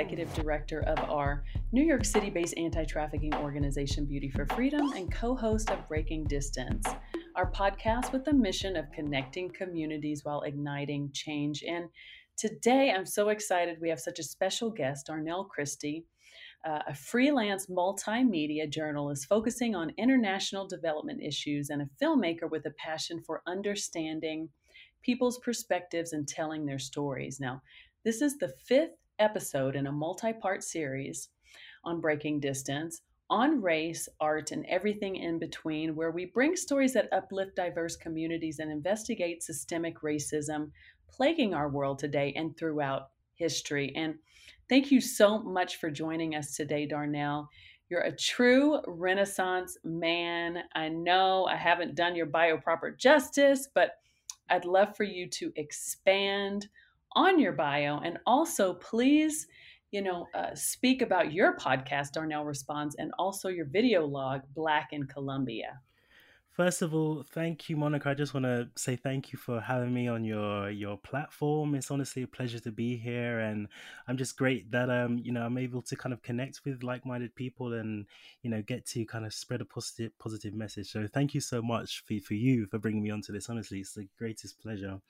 executive director of our New York City based anti trafficking organization Beauty for Freedom and co host of Breaking Distance, our podcast with the mission of connecting communities while igniting change. And today I'm so excited we have such a special guest, Darnell Christie. Uh, a freelance multimedia journalist focusing on international development issues and a filmmaker with a passion for understanding people's perspectives and telling their stories. Now, this is the fifth episode in a multi part series on breaking distance, on race, art, and everything in between, where we bring stories that uplift diverse communities and investigate systemic racism plaguing our world today and throughout history. And thank you so much for joining us today, Darnell. You're a true Renaissance man. I know I haven't done your bio proper justice, but I'd love for you to expand on your bio and also please you know uh, speak about your podcast darnell responds and also your video log black in colombia First of all, thank you, Monica. I just want to say thank you for having me on your your platform. It's honestly a pleasure to be here, and I'm just great that um you know I'm able to kind of connect with like minded people and you know get to kind of spread a positive positive message. So thank you so much for for you for bringing me onto this. Honestly, it's the greatest pleasure.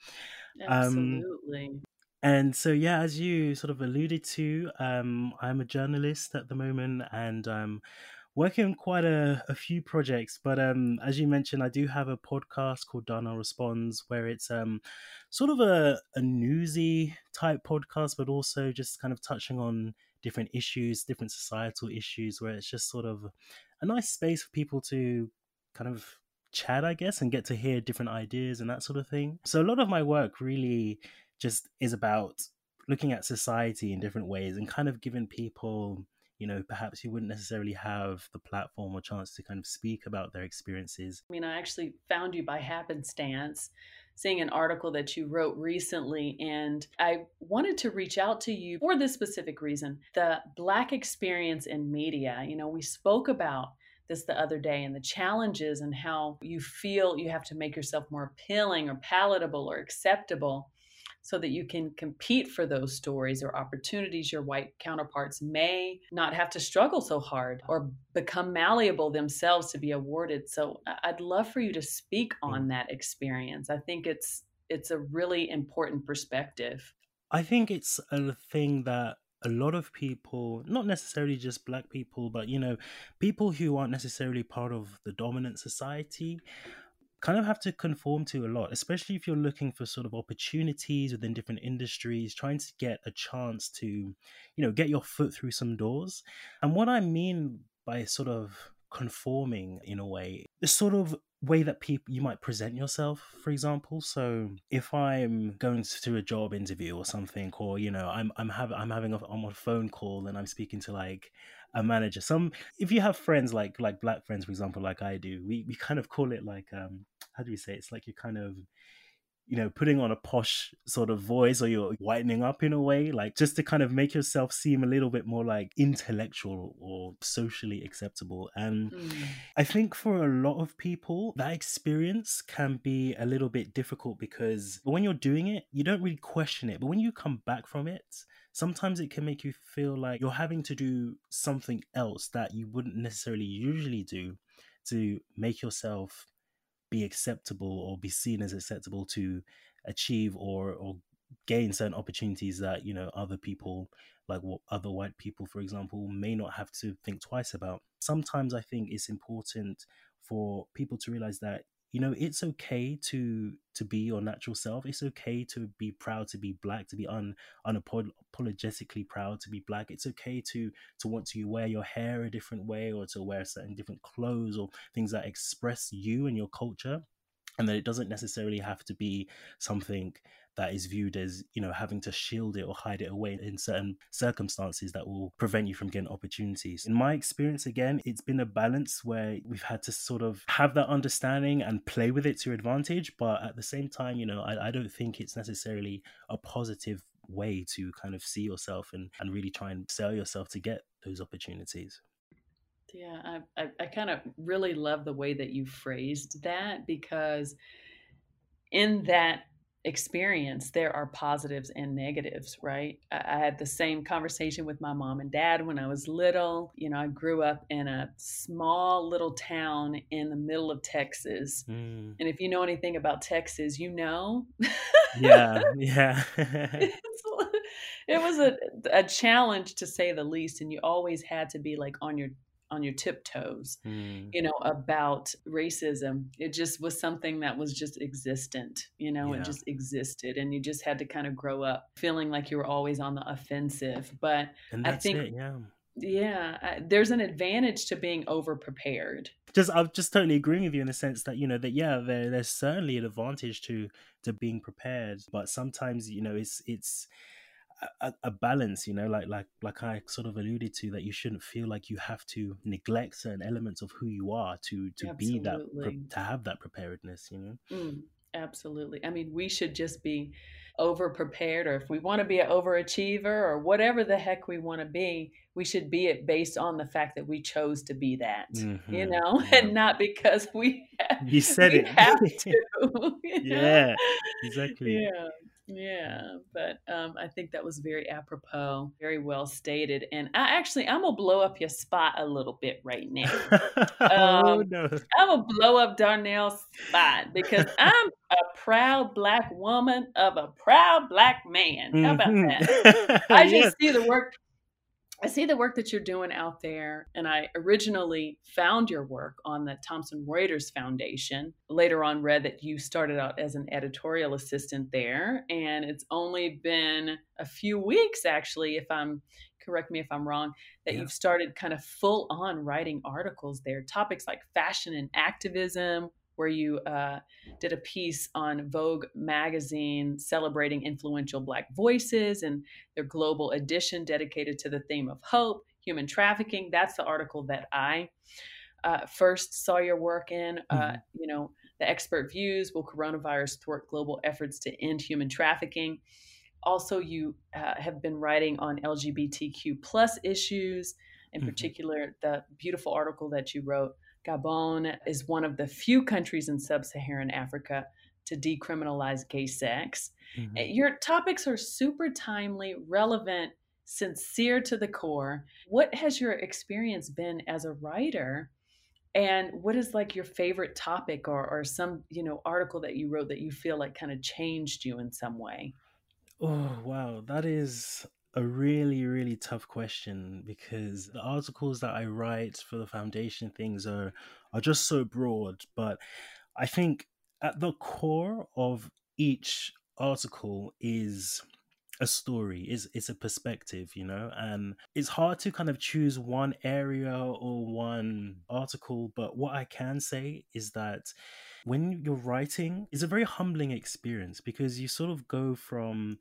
Um, Absolutely. Um, and so, yeah, as you sort of alluded to, um, I'm a journalist at the moment, and um, working on quite a, a few projects. But um, as you mentioned, I do have a podcast called Darnell Responds, where it's um, sort of a, a newsy type podcast, but also just kind of touching on different issues, different societal issues, where it's just sort of a nice space for people to kind of chat, I guess, and get to hear different ideas and that sort of thing. So a lot of my work really just is about looking at society in different ways and kind of giving people you know, perhaps you wouldn't necessarily have the platform or chance to kind of speak about their experiences. I mean, I actually found you by happenstance seeing an article that you wrote recently, and I wanted to reach out to you for this specific reason the Black experience in media. You know, we spoke about this the other day and the challenges and how you feel you have to make yourself more appealing or palatable or acceptable so that you can compete for those stories or opportunities your white counterparts may not have to struggle so hard or become malleable themselves to be awarded. So I'd love for you to speak mm. on that experience. I think it's it's a really important perspective. I think it's a thing that a lot of people, not necessarily just black people, but you know, people who aren't necessarily part of the dominant society kind of have to conform to a lot, especially if you're looking for sort of opportunities within different industries, trying to get a chance to, you know, get your foot through some doors. And what I mean by sort of conforming in a way, the sort of way that people you might present yourself, for example. So if I'm going to a job interview or something, or you know, I'm I'm having I'm having a I'm on a phone call and I'm speaking to like a manager. Some if you have friends like like black friends, for example, like I do, we, we kind of call it like um how do we say it? it's like you're kind of you know putting on a posh sort of voice or you're whitening up in a way like just to kind of make yourself seem a little bit more like intellectual or socially acceptable and mm. i think for a lot of people that experience can be a little bit difficult because when you're doing it you don't really question it but when you come back from it sometimes it can make you feel like you're having to do something else that you wouldn't necessarily usually do to make yourself be acceptable or be seen as acceptable to achieve or or gain certain opportunities that you know other people like what other white people for example may not have to think twice about. Sometimes i think it's important for people to realize that you know it's okay to to be your natural self. It's okay to be proud to be black to be un unapologetically proud to be black. It's okay to to want to wear your hair a different way or to wear certain different clothes or things that express you and your culture and that it doesn't necessarily have to be something that is viewed as you know having to shield it or hide it away in certain circumstances that will prevent you from getting opportunities. In my experience again it's been a balance where we've had to sort of have that understanding and play with it to your advantage but at the same time you know i, I don't think it's necessarily a positive way to kind of see yourself and, and really try and sell yourself to get those opportunities yeah, I, I, I kind of really love the way that you phrased that because in that experience, there are positives and negatives, right? I, I, had the same conversation with my mom and dad when I was little. You know, I grew up in a small little town in the middle of Texas. Mm. And if you know anything about Texas, you know. yeah, yeah. it was a, a challenge to say the least. And you always had to be like on your on your tiptoes, mm. you know, about racism. It just was something that was just existent, you know, yeah. it just existed. And you just had to kind of grow up feeling like you were always on the offensive. But I think, it, yeah. Yeah, I, there's an advantage to being over prepared. Just, I'm just totally agreeing with you in the sense that you know that yeah, there, there's certainly an advantage to to being prepared, but sometimes you know it's it's a, a, balance you know like like like i sort of alluded to that you shouldn't feel like you have to neglect certain elements of who you are to to absolutely. be that to have that preparedness you know mm, absolutely i mean we should just be over prepared or if we want to be an overachiever or whatever the heck we want to be we should be it based on the fact that we chose to be that mm-hmm. you know yeah. and not because we have, you said it have to, yeah exactly yeah yeah, but um, I think that was very apropos, very well stated. And I actually, I'm gonna blow up your spot a little bit right now. oh um, no! I'm gonna blow up Darnell's spot because I'm a proud black woman of a proud black man. How about mm-hmm. that? I just yes. see the work I see the work that you're doing out there, and I originally found your work on the Thomson Reuters Foundation. Later on, read that you started out as an editorial assistant there, and it's only been a few weeks, actually, if I'm correct me if I'm wrong, that yeah. you've started kind of full on writing articles there. Topics like fashion and activism, where you uh, did a piece on Vogue magazine celebrating influential Black voices and their global edition dedicated to the theme of hope, human trafficking. That's the article that I uh, first saw your work in. Uh, mm-hmm. you know, the expert views will coronavirus thwart global efforts to end human trafficking? Also, you uh, have been writing on LGBTQ plus issues, in mm-hmm. particular, the beautiful article that you wrote Gabon is one of the few countries in sub Saharan Africa to decriminalize gay sex. Mm-hmm. Eh, your topics are super timely, relevant, sincere to the core. What has your experience been as a writer? And what is like your favorite topic or, or some, you know, article that you wrote that you feel like kind of changed you in some way? Oh, wow. That is a really really tough question because the articles that I write for the foundation things are are just so broad but I think at the core of each article is a story is it's a perspective you know and it's hard to kind of choose one area or one article but what i can say is that when you're writing it's a very humbling experience because you sort of go from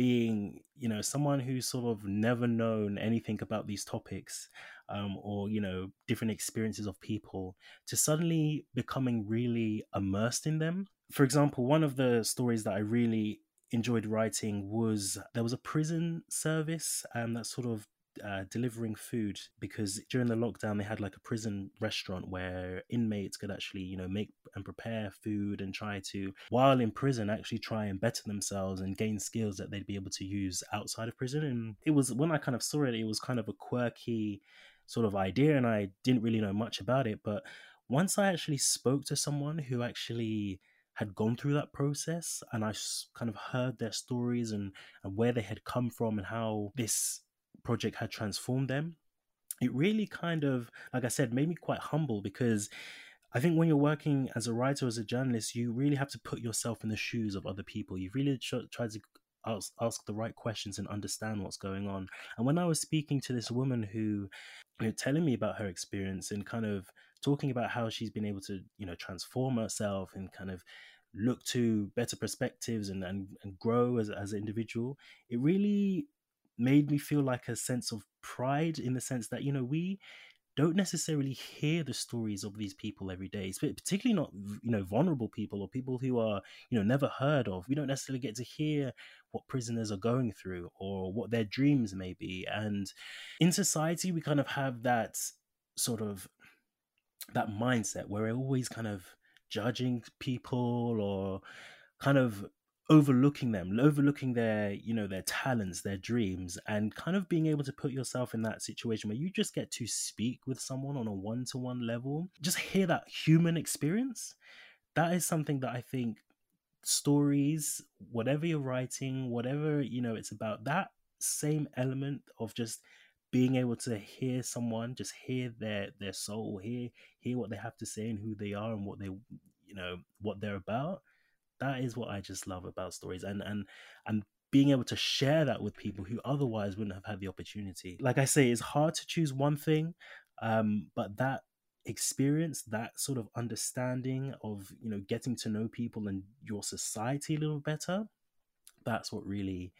being you know someone who's sort of never known anything about these topics um, or you know different experiences of people to suddenly becoming really immersed in them. For example one of the stories that i really enjoyed writing was there was a prison service um, that sort of uh, delivering food because during the lockdown they had like a prison restaurant where inmates could actually you know make and prepare food and try to while in prison actually try and better themselves and gain skills that they'd be able to use outside of prison. And it was when i kind of saw it it was kind of a quirky sort of idea and i didn't really know much about it. But once i actually spoke to someone who actually had gone through that process and I kind of heard their stories and, and where they had come from and how this project had transformed them, it really kind of, like I said, made me quite humble because I think when you're working as a writer, as a journalist, you really have to put yourself in the shoes of other people. You really try to ask, ask the right questions and understand what's going on. And when I was speaking to this woman who, you know, telling me about her experience and kind of talking about how she's been able to, you know, transform herself and kind of look to better perspectives and, and, and grow as, as an individual, it really made me feel like a sense of pride in the sense that you know we don't necessarily hear the stories of these people every day particularly not you know vulnerable people or people who are you know never heard of. We don't necessarily get to hear what prisoners are going through or what their dreams may be. And in society we kind of have that sort of that mindset where we're always kind of judging people or kind of overlooking them overlooking their you know their talents their dreams and kind of being able to put yourself in that situation where you just get to speak with someone on a one-to-one level just hear that human experience that is something that i think stories whatever you're writing whatever you know it's about that same element of just being able to hear someone just hear their their soul hear hear what they have to say and who they are and what they you know what they're about that is what i just love about stories and and and being able to share that with people who otherwise wouldn't have had the opportunity. Like i say it's hard to choose one thing um but that experience that sort of understanding of you know getting to know people and your society a little better that's what really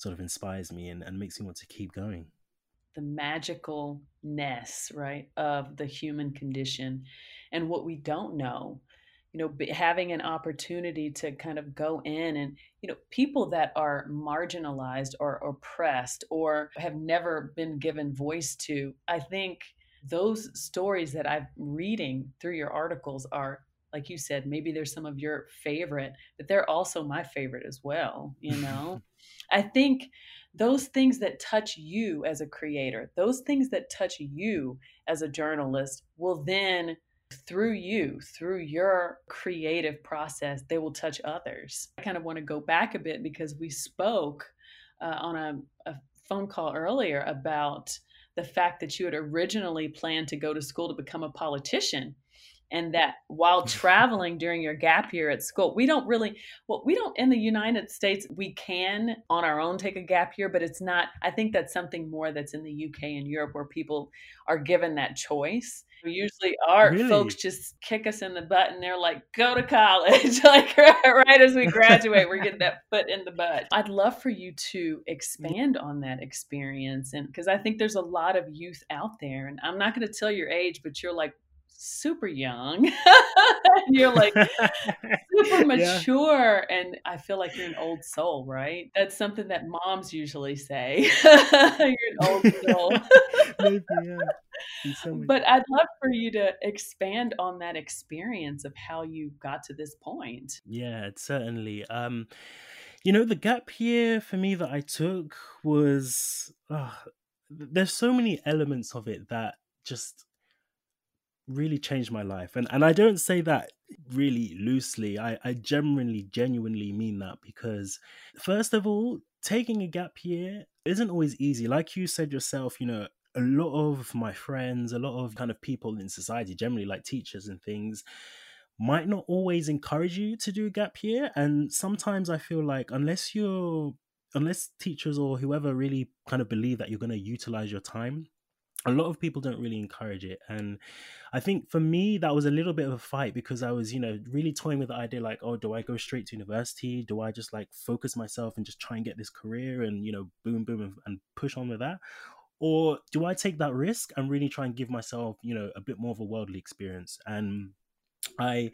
sort of inspires me and, and makes me want to keep going. The magicalness right of the human condition and what we don't know you know having an opportunity to kind of go in and you know people that are marginalized or oppressed or have never been given voice to i think those stories that i'm reading through your articles are like you said maybe there's some of your favorite but they're also my favorite as well you know? I think those things that touch you as a creator those things that touch you as a journalist will then through you, through your creative process, they will touch others. I kind of want to go back a bit because we spoke uh, on a, a phone call earlier about the fact that you had originally planned to go to school to become a politician and that while traveling during your gap year at school we don't really well we don't in the united states we can on our own take a gap year but it's not i think that's something more that's in the uk and europe where people are given that choice Usually, our really? folks just kick us in the butt and they're like, go to college. like, right, right as we graduate, we're getting that foot in the butt. I'd love for you to mm-hmm. expand on that experience. And because I think there's a lot of youth out there, and I'm not going to tell your age, but you're like super young. you're like super mature. Yeah. And I feel like you're an old soul, right? That's something that moms usually say. you're an old soul. Maybe, yeah. So but I'd love for you to expand on that experience of how you got to this point. Yeah, certainly. Um, you know, the gap year for me that I took was uh, there's so many elements of it that just really changed my life. And and I don't say that really loosely. I, I genuinely, genuinely mean that because first of all, taking a gap year isn't always easy. Like you said yourself, you know, a lot of my friends, a lot of kind of people in society, generally like teachers and things, might not always encourage you to do a gap year. And sometimes I feel like unless you're unless teachers or whoever really kind of believe that you're going to utilize your time a lot of people don't really encourage it and i think for me that was a little bit of a fight because i was you know really toying with the idea like oh do i go straight to university? Do i just like focus myself and just try and get this career and you know boom boom and, and push on with that? Or do i take that risk and really try and give myself you know a bit more of a worldly experience? And i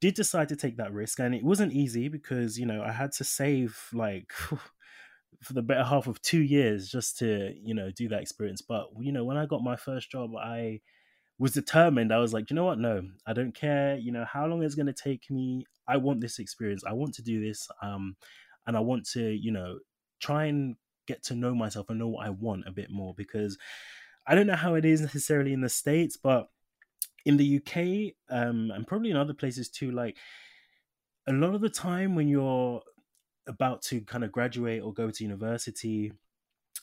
did decide to take that risk and it wasn't easy because you know i had to save like for the better half of two years just to you know do that experience. But you know when i got my first job i was determined. I was like you know what? No i don't care. You know how long it's going to take me? I want this experience. I want to do this um and i want to you know try and get to know myself and know what i want a bit more. Because i don't know how it is necessarily in the states but in the uk um and probably in other places too like a lot of the time when you're about to kind of graduate or go to university,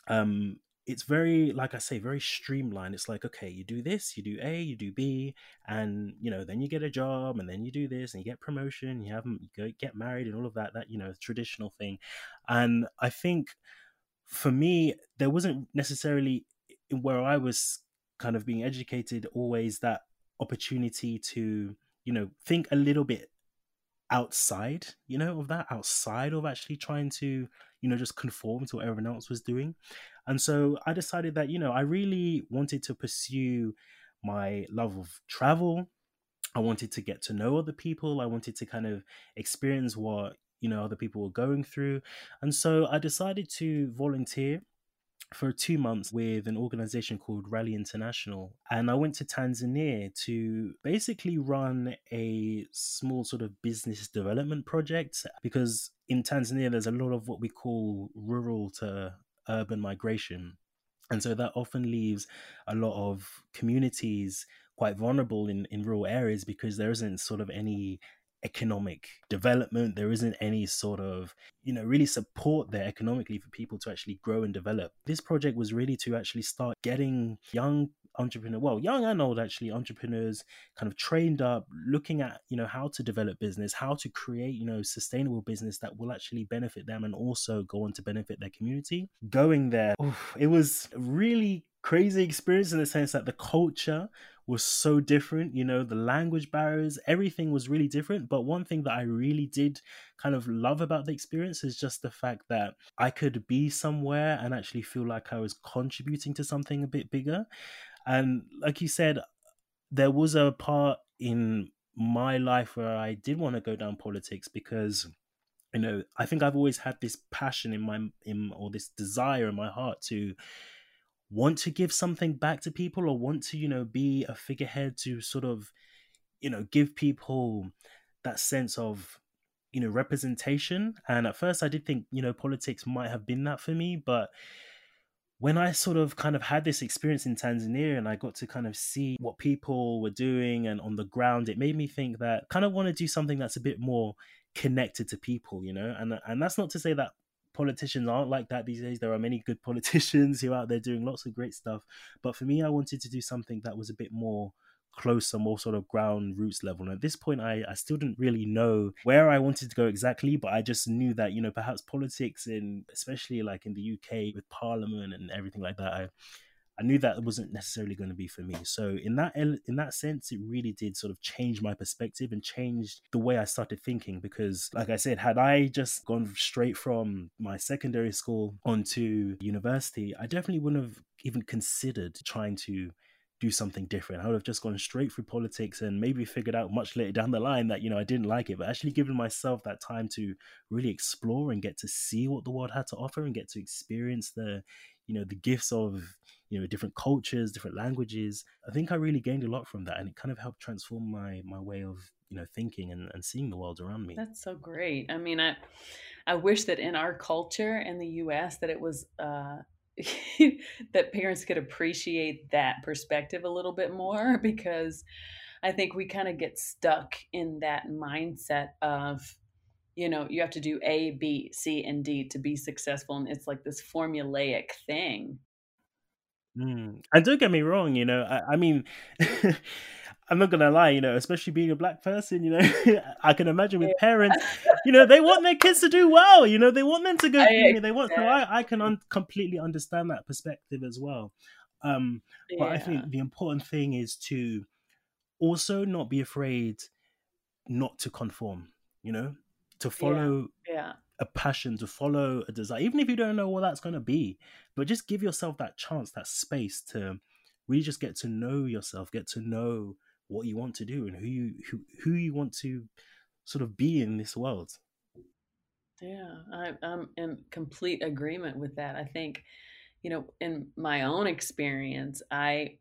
um, it's very, like I say, very streamlined. It's like, okay, you do this, you do A, you do B, and you know, then you get a job, and then you do this, and you get promotion, you have you go get married, and all of that. That you know, traditional thing. And I think for me, there wasn't necessarily where I was kind of being educated always that opportunity to you know think a little bit outside, you know, of that, outside of actually trying to, you know, just conform to what everyone else was doing. And so I decided that, you know, I really wanted to pursue my love of travel. I wanted to get to know other people. I wanted to kind of experience what, you know, other people were going through. And so I decided to volunteer for two months with an organization called Raleigh International. And I went to Tanzania to basically run a small sort of business development project because in Tanzania, there's a lot of what we call rural to urban migration. And so that often leaves a lot of communities quite vulnerable in, in rural areas because there isn't sort of any economic development there isn't any sort of you know really support there economically for people to actually grow and develop. This project was really to actually start getting young entrepreneur well young and old actually entrepreneurs kind of trained up looking at you know how to develop business how to create you know sustainable business that will actually benefit them and also go on to benefit their community. Going there oof, it was really crazy experience in the sense that the culture was so different you know the language barriers everything was really different. But one thing that i really did kind of love about the experience is just the fact that i could be somewhere and actually feel like i was contributing to something a bit bigger. And like you said there was a part in my life where i did want to go down politics because you know i think i've always had this passion in my in or this desire in my heart to want to give something back to people or want to you know be a figurehead to sort of you know give people that sense of you know representation. And at first i did think you know politics might have been that for me. But when i sort of kind of had this experience in tanzania and i got to kind of see what people were doing and on the ground it made me think that kind of want to do something that's a bit more connected to people you know? And and that's not to say that politicians aren't like that these days. There are many good politicians who are out there doing lots of great stuff. But for me, I wanted to do something that was a bit more closer, more sort of ground roots level. And at this point, I, I still didn't really know where I wanted to go exactly, but I just knew that, you know, perhaps politics in, especially like in the UK with parliament and everything like that, I, I knew that it wasn't necessarily going to be for me. So in that in that sense, it really did sort of change my perspective and changed the way I started thinking. Because, like I said, had I just gone straight from my secondary school onto university, I definitely wouldn't have even considered trying to do something different. I would have just gone straight through politics and maybe figured out much later down the line that, you know, I didn't like it, but actually giving myself that time to really explore and get to see what the world had to offer and get to experience the, you know, the gifts of you know different cultures different languages. I think i really gained a lot from that and it kind of helped transform my my way of you know thinking and, and seeing the world around me. That's so great. I mean i i wish that in our culture in the us that it was uh that parents could appreciate that perspective a little bit more because i think we kind of get stuck in that mindset of you know you have to do a b c and d to be successful and it's like this formulaic thing Mm. And don't get me wrong, you know, I, I mean, I'm not gonna lie, you know, especially being a black person, you know, I can imagine with parents, you know, they want their kids to do well, you know, they want them to go through, they want, so I, I can un- completely understand that perspective as well. Um, but yeah. I think the important thing is to also not be afraid not to conform, you know, to follow yeah. yeah a passion, to follow a desire, even if you don't know what that's going to be. But just give yourself that chance, that space to really just get to know yourself, get to know what you want to do and who you who, who you want to sort of be in this world. Yeah, I, I'm in complete agreement with that. I think, you know, in my own experience, I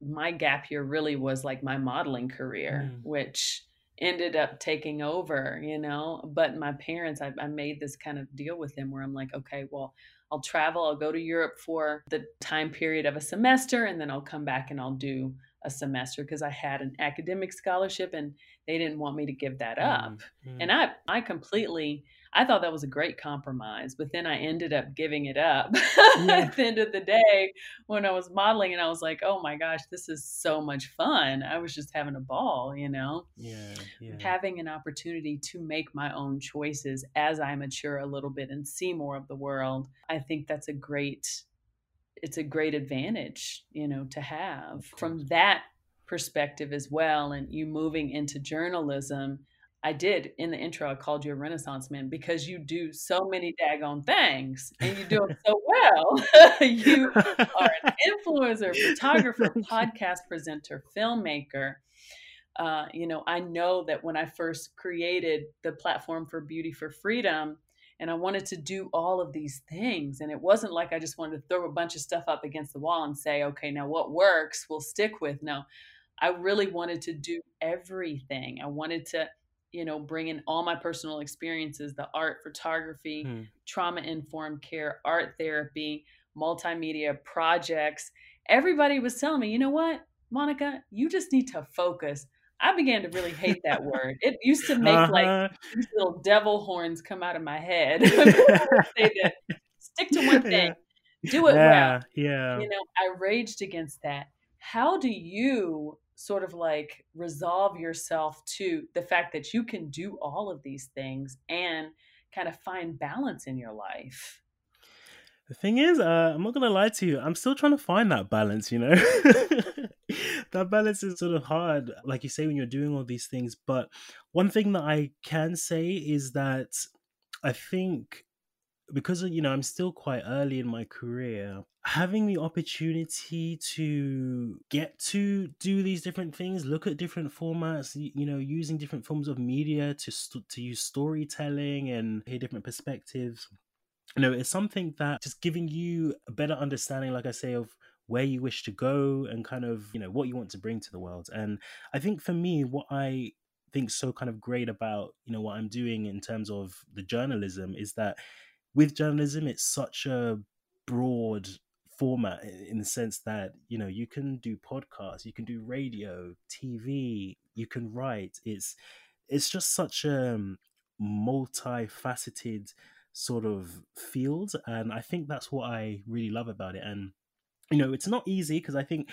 my gap year really was like my modeling career, mm. which ended up taking over, you know. But my parents, I, I made this kind of deal with them where I'm like, okay, well, I'll travel, I'll go to Europe for the time period of a semester, and then I'll come back and I'll do a semester because I had an academic scholarship and they didn't want me to give that up. Mm-hmm. And I I completely I thought that was a great compromise, but then I ended up giving it up yeah. at the end of the day when I was modeling and I was like, "Oh my gosh, this is so much fun." I was just having a ball, you know. Yeah, yeah. Having an opportunity to make my own choices as I mature a little bit and see more of the world. I think that's a great it's a great advantage, you know, to have from that perspective as well and you moving into journalism I did in the intro, I called you a renaissance man because you do so many daggone things and you do them so well. you are an influencer, photographer, podcast presenter, filmmaker. Uh, you know, I know that when I first created the platform for Beauty for Freedom, and I wanted to do all of these things. And it wasn't like I just wanted to throw a bunch of stuff up against the wall and say, okay, now what works we'll stick with. No, I really wanted to do everything. I wanted to, you know, bring in all my personal experiences the art, photography, hmm. trauma informed care, art therapy, multimedia projects. Everybody was telling me, you know what, Monica, you just need to focus. I began to really hate that word. It used to make uh-huh. like these little devil horns come out of my head. Stick to one thing, yeah. do it yeah, well. Yeah. You know, I raged against that. How do you sort of like resolve yourself to the fact that you can do all of these things and kind of find balance in your life? The thing is, uh, I'm not gonna lie to you. I'm still trying to find that balance. You know, that balance is sort of hard, like you say, when you're doing all these things. But one thing that I can say is that I think because you know I'm still quite early in my career, having the opportunity to get to do these different things, look at different formats, you know, using different forms of media to st- to use storytelling and hear different perspectives you know, it's something that just giving you a better understanding, like I say, of where you wish to go and kind of, you know, what you want to bring to the world. And I think for me, what I think so kind of great about, you know, what I'm doing in terms of the journalism is that with journalism, it's such a broad format in the sense that you know you can do podcasts you can do radio tv you can write. It's it's just such a um, multifaceted sort of field and i think that's what i really love about it. And you know it's not easy because i think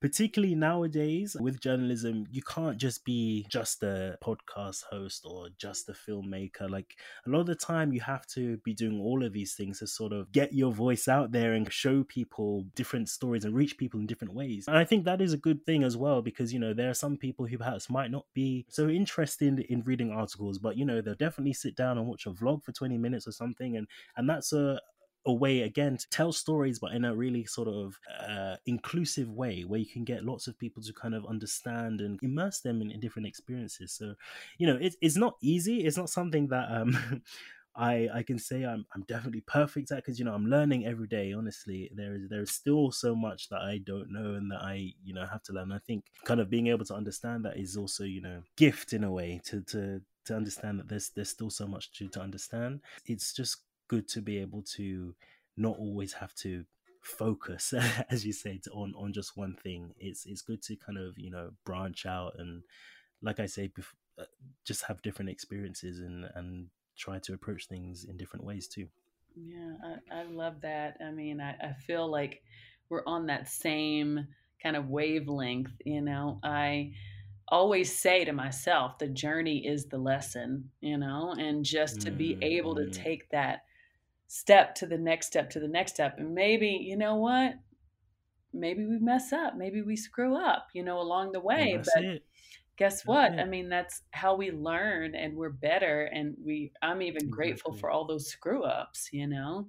particularly nowadays with journalism you can't just be just a podcast host or just a filmmaker. Like a lot of the time you have to be doing all of these things to sort of get your voice out there and show people different stories and reach people in different ways. And i think that is a good thing as well because you know there are some people who perhaps might not be so interested in reading articles but you know they'll definitely sit down and watch a vlog for 20 minutes or something and and that's a a way again to tell stories but in a really sort of uh, inclusive way where you can get lots of people to kind of understand and immerse them in, in different experiences so you know it, it's not easy it's not something that um I, I can say I'm I'm definitely perfect at because you know I'm learning every day. Honestly, there is there is still so much that I don't know and that I you know have to learn. I think kind of being able to understand that is also you know gift in a way to to to understand that there's there's still so much to to understand. It's just good to be able to not always have to focus as you said on on just one thing. It's it's good to kind of you know branch out and like i say bef- uh, just have different experiences and and try to approach things in different ways too. Yeah i, I love that. I mean I, I feel like we're on that same kind of wavelength you know? I always say to myself the journey is the lesson you know? And just to be able to mm-hmm. take that step to the next step to the next step. And maybe, you know what? Maybe we mess up. Maybe we screw up, you know, along the way. Well, but it. guess that's what? It. I mean, that's how we learn and we're better. And we, I'm even exactly. grateful for all those screw ups, you know?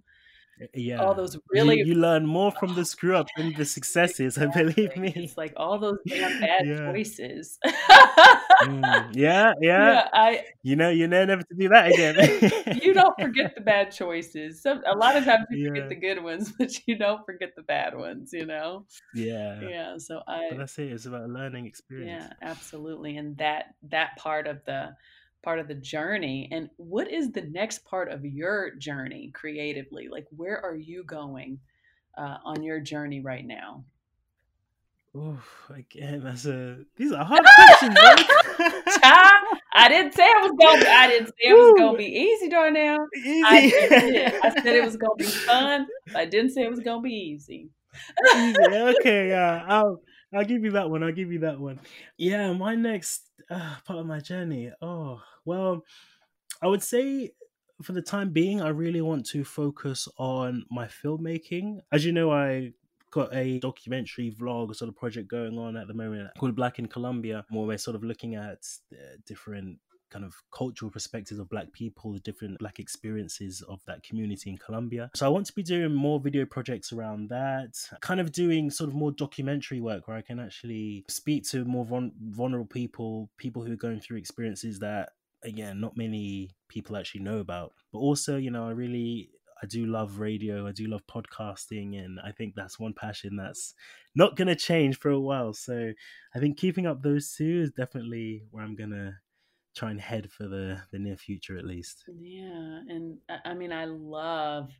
yeah all those really you, you learn more from the screw up than the successes exactly. believe me it's like all those damn bad yeah. choices mm, yeah, yeah yeah i you know you know never to do that again you don't forget the bad choices Some, a lot of times you yeah. forget the good ones but you don't forget the bad ones you know yeah yeah so i but that's it it's about a learning experience yeah absolutely and that that part of the part of the journey. And what is the next part of your journey creatively? Like, where are you going uh, on your journey right now? Oh, again, that's a these are hard questions. I didn't say it was gonna. I didn't say it was gonna be easy, Darnell. Easy. I, I said it was gonna be fun. I didn't say it was gonna be easy. easy. Okay, yeah. I'll I'll give you that one. I'll give you that one. Yeah, my next uh, part of my journey. Oh, well, I would say for the time being, I really want to focus on my filmmaking. As you know, I got a documentary vlog sort of project going on at the moment called Black in Colombia, where we're sort of looking at uh, different kind of cultural perspectives of black people, the different black experiences of that community in Colombia. So I want to be doing more video projects around that, kind of doing sort of more documentary work where I can actually speak to more vulnerable people, people who are going through experiences that again not many people actually know about. But also, you know, I really I do love radio, I do love podcasting, and I think that's one passion that's not gonna change for a while. So I think keeping up those two is definitely where I'm gonna try and head for the the near future at least. Yeah, and I mean I love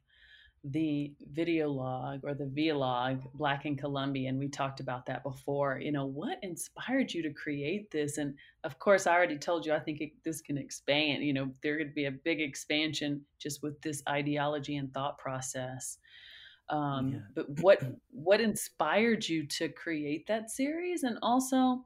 the video log or the vlog black in colombia and we talked about that before you know what inspired you to create this? And of course i already told you i think it, this can expand you know there could be a big expansion just with this ideology and thought process. Um, yeah. but what what inspired you to create that series? And also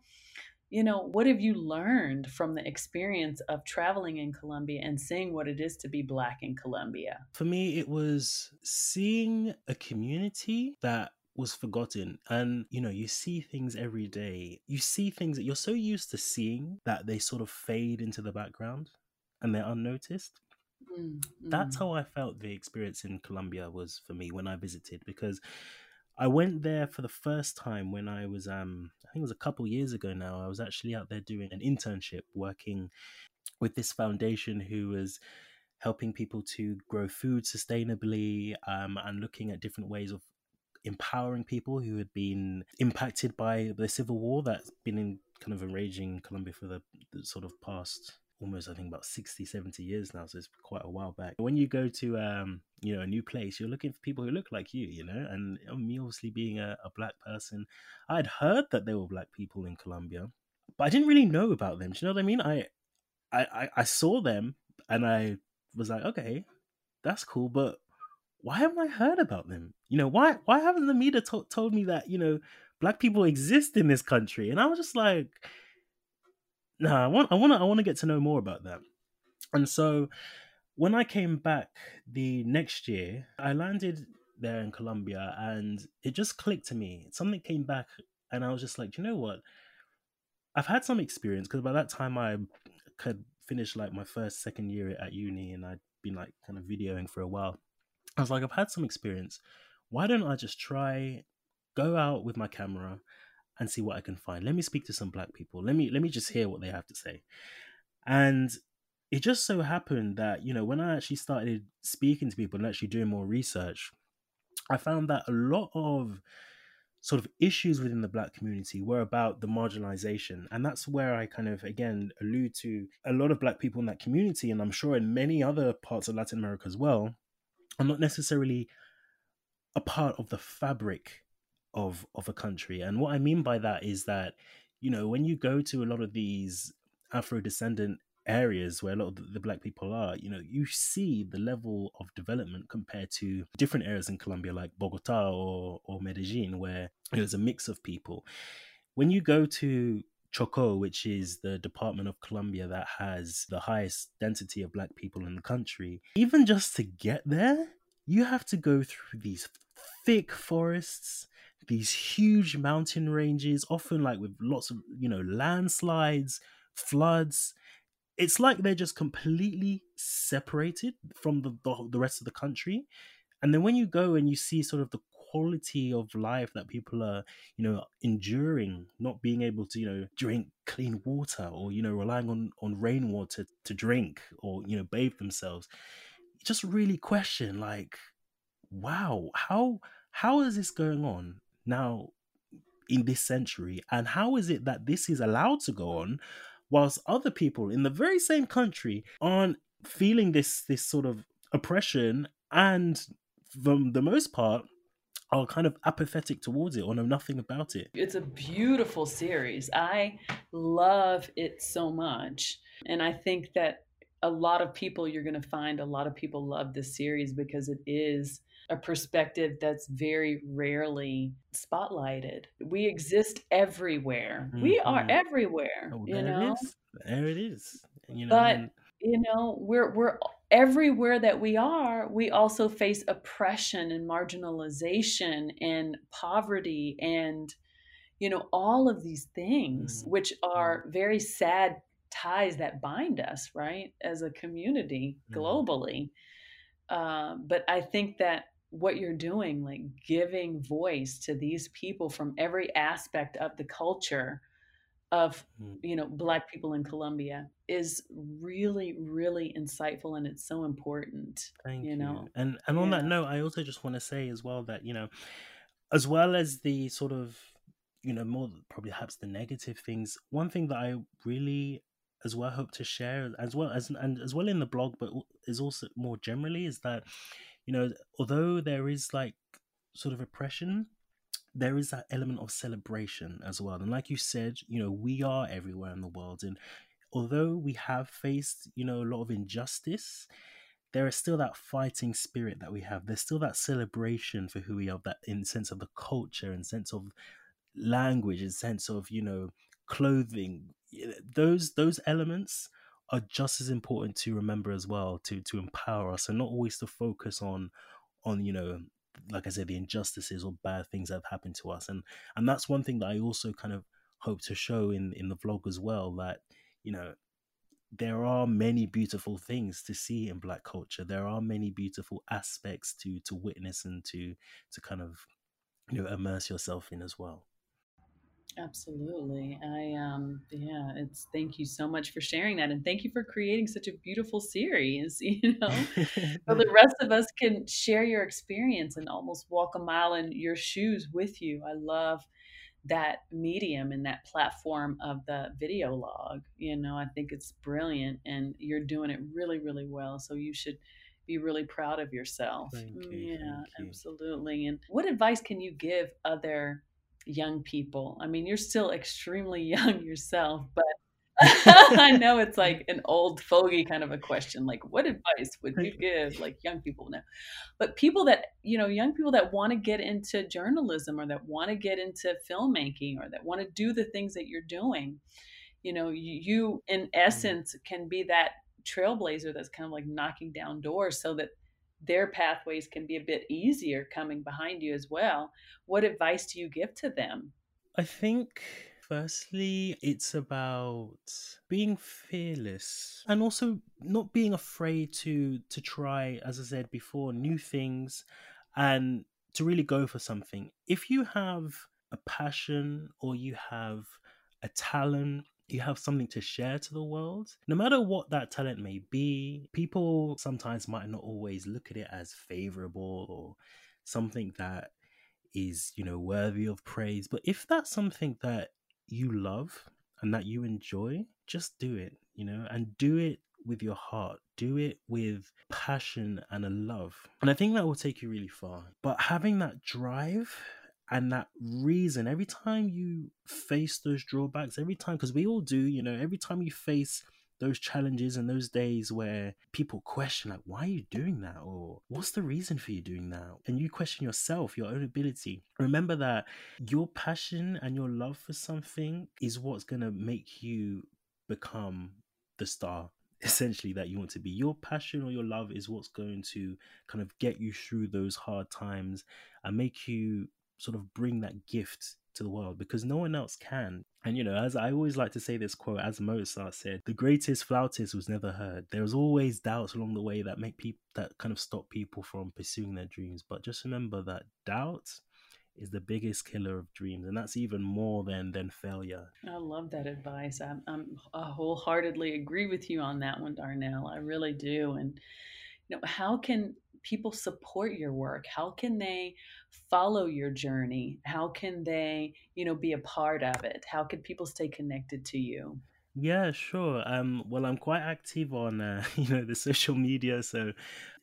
you know, what have you learned from the experience of traveling in Colombia and seeing what it is to be Black in Colombia? For me, it was seeing a community that was forgotten. And, you know, you see things every day. You see things that you're so used to seeing that they sort of fade into the background and they're unnoticed. Mm-hmm. That's mm. how I felt the experience in Colombia was for me when I visited because I went there for the first time when I was, um, I think it was a couple years ago now. I was actually out there doing an internship working with this foundation who was helping people to grow food sustainably um, and looking at different ways of empowering people who had been impacted by the civil war that's been in kind of enraging Colombia for the, the sort of past almost I think about 60, 70 years now, so it's quite a while back. When you go to um, you know, a new place, you're looking for people who look like you, you know, and me obviously being a, a black person, I'd heard that there were black people in Colombia, but I didn't really know about them. Do you know what I mean? I I, I saw them and I was like, okay, that's cool, but why haven't I heard about them? You know, why why haven't the media to- told me that you know black people exist in this country? And I was just like, no, nah, I want I want to I want to get to know more about that. And so when I came back the next year, I landed there in Colombia and it just clicked to me. Something came back and I was just like, you know what? I've had some experience because by that time I could finish like my first second year at uni and I'd been like kind of videoing for a while. I was like, I've had some experience. Why don't I just try go out with my camera and see what I can find. Let me speak to some black people. Let me let me just hear what they have to say. And it just so happened that, you know, when I actually started speaking to people and actually doing more research, I found that a lot of sort of issues within the black community were about the marginalization and that's where i kind of again allude to a lot of black people in that community and i'm sure in many other parts of latin america as well are not necessarily a part of the fabric of of a country. And what I mean by that is that you know when you go to a lot of these Afro descendant areas where a lot of the black people are, you know, you see the level of development compared to different areas in Colombia, like Bogota or, or Medellin, where there's a mix of people. When you go to Choco, which is the department of Colombia that has the highest density of black people in the country, even just to get there, you have to go through these thick forests these huge mountain ranges, often like with lots of, you know, landslides, floods. It's like they're just completely separated from the, the, the rest of the country. And then when you go and you see sort of the quality of life that people are, you know, enduring, not being able to, you know, drink clean water or, you know, relying on, on rainwater to drink or, you know, bathe themselves, just really question like, wow, how how is this going on? Now in this century? And how is it that this is allowed to go on whilst other people in the very same country aren't feeling this this sort of oppression and for the most part are kind of apathetic towards it or know nothing about it. It's a beautiful series. I love it so much. And I think that a lot of people, you're going to find a lot of people love this series because it is a perspective that's very rarely spotlighted. We exist everywhere. Mm-hmm. We are mm-hmm. everywhere. Oh, you know, it there it is. You know, but and... you know, we're we're everywhere that we are. We also face oppression and marginalization and poverty and you know all of these things, mm-hmm. which are mm-hmm. very sad ties that bind us, right, as a community mm-hmm. globally. Uh, but I think that what you're doing, like giving voice to these people from every aspect of the culture, of Mm. you know black people in Colombia is really really insightful and it's so important Thank you you. know And and on that note, I also just want to say as well that, you know, as well as the sort of, you know, more probably perhaps the negative things, one thing that I really as well hope to share as well as and as well in the blog, but is also more generally is that, you know, although there is like sort of oppression, there is that element of celebration as well. And like you said, you know, we are everywhere in the world. And although we have faced, you know, a lot of injustice, there is still that fighting spirit that we have. There's still that celebration for who we are, that in sense of the culture, and sense of language, and sense of you know clothing. Those those elements are just as important to remember as well to to empower us, and not always to focus on on you know like I said the injustices or bad things that have happened to us, and and that's one thing that I also kind of hope to show in in the vlog as well that you know there are many beautiful things to see in black culture. There are many beautiful aspects to to witness and to to kind of you know immerse yourself in as well absolutely I um yeah it's thank you so much for sharing that and thank you for creating such a beautiful series you know so the rest of us can share your experience and almost walk a mile in your shoes with you I love that medium and that platform of the video log. You know, I think it's brilliant and you're doing it really, really well. So you should be really proud of yourself. thank you Yeah, thank you absolutely. And what advice can you give other young people? I mean, you're still extremely young yourself, but I know it's like an old fogey kind of a question. Like, what advice would you give like young people now? But people that, you know, young people that want to get into journalism or that want to get into filmmaking or that want to do the things that you're doing, you know, you, you in Mm. essence can be that trailblazer that's kind of like knocking down doors so that their pathways can be a bit easier coming behind you as well. What advice do you give to them? i think firstly it's about being fearless and also not being afraid to to try as i said before new things and to really go for something if you have a passion or you have a talent you have something to share to the world. No matter what that talent may be people sometimes might not always look at it as favorable or something that is you know worthy of praise. But if that's something that you love and that you enjoy just do it you know and do it with your heart. Do it with passion and a love. And i think that will take you really far. But having that drive and that reason every time you face those drawbacks every time because we all do you know every time you face those challenges and those days where people question like why are you doing that? or what's the reason for you doing that? and you question yourself your own ability. Remember that your passion and your love for something is what's going to make you become the star essentially that you want to be. Your passion or your love is what's going to kind of get you through those hard times and make you sort of bring that gift to the world because no one else can. And you know, as I always like to say this quote, as Mozart said, the greatest flautist was never heard. There's always doubts along the way that make people that kind of stop people from pursuing their dreams. But just remember that doubt is the biggest killer of dreams, and that's even more than than failure. I love that advice. I'm, I'm I wholeheartedly agree with you on that one, Darnell. I really do. And you know, how can people support your work? How can they follow your journey? How can they, you know, be a part of it? How can people stay connected to you? Yeah, sure. Um, well, I'm quite active on uh, you know the social media, so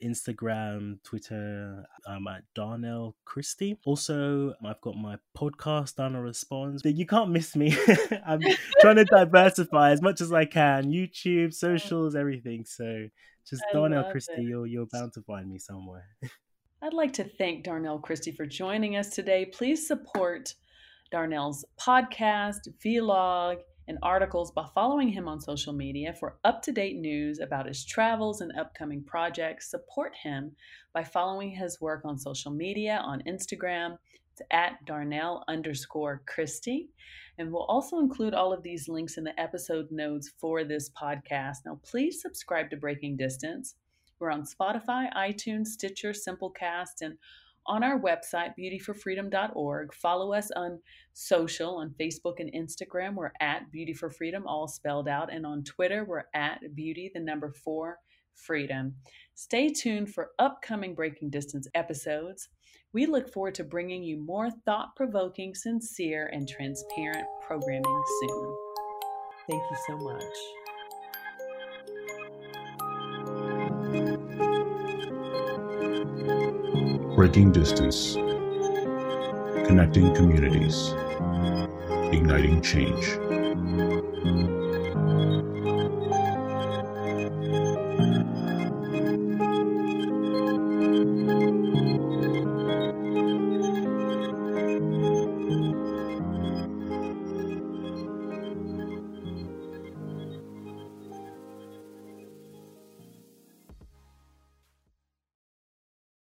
Instagram, Twitter. I'm at Darnell Christie. Also, I've got my podcast, Darnell Responds. You can't miss me. I'm trying to diversify as much as I can. YouTube, socials, everything. So just I Darnell Christie. it. You're you're bound to find me somewhere. I'd like to thank Darnell Christie for joining us today. Please support Darnell's podcast, vlog, and articles by following him on social media for up to date news about his travels and upcoming projects. Support him by following his work on social media on Instagram. It's at Darnell underscore Christie. And we'll also include all of these links in the episode notes for this podcast. Now, please subscribe to Breaking Distance. We're on Spotify, iTunes, Stitcher, Simplecast, and on our website, beautyforfreedom.org. Follow us on social on Facebook and Instagram. We're at Beauty for Freedom, all spelled out. And on Twitter, we're at Beauty, the number four, Freedom. Stay tuned for upcoming Breaking Distance episodes. We look forward to bringing you more thought provoking, sincere, and transparent programming soon. Thank you so much. Breaking Distance, Connecting Communities, Igniting Change.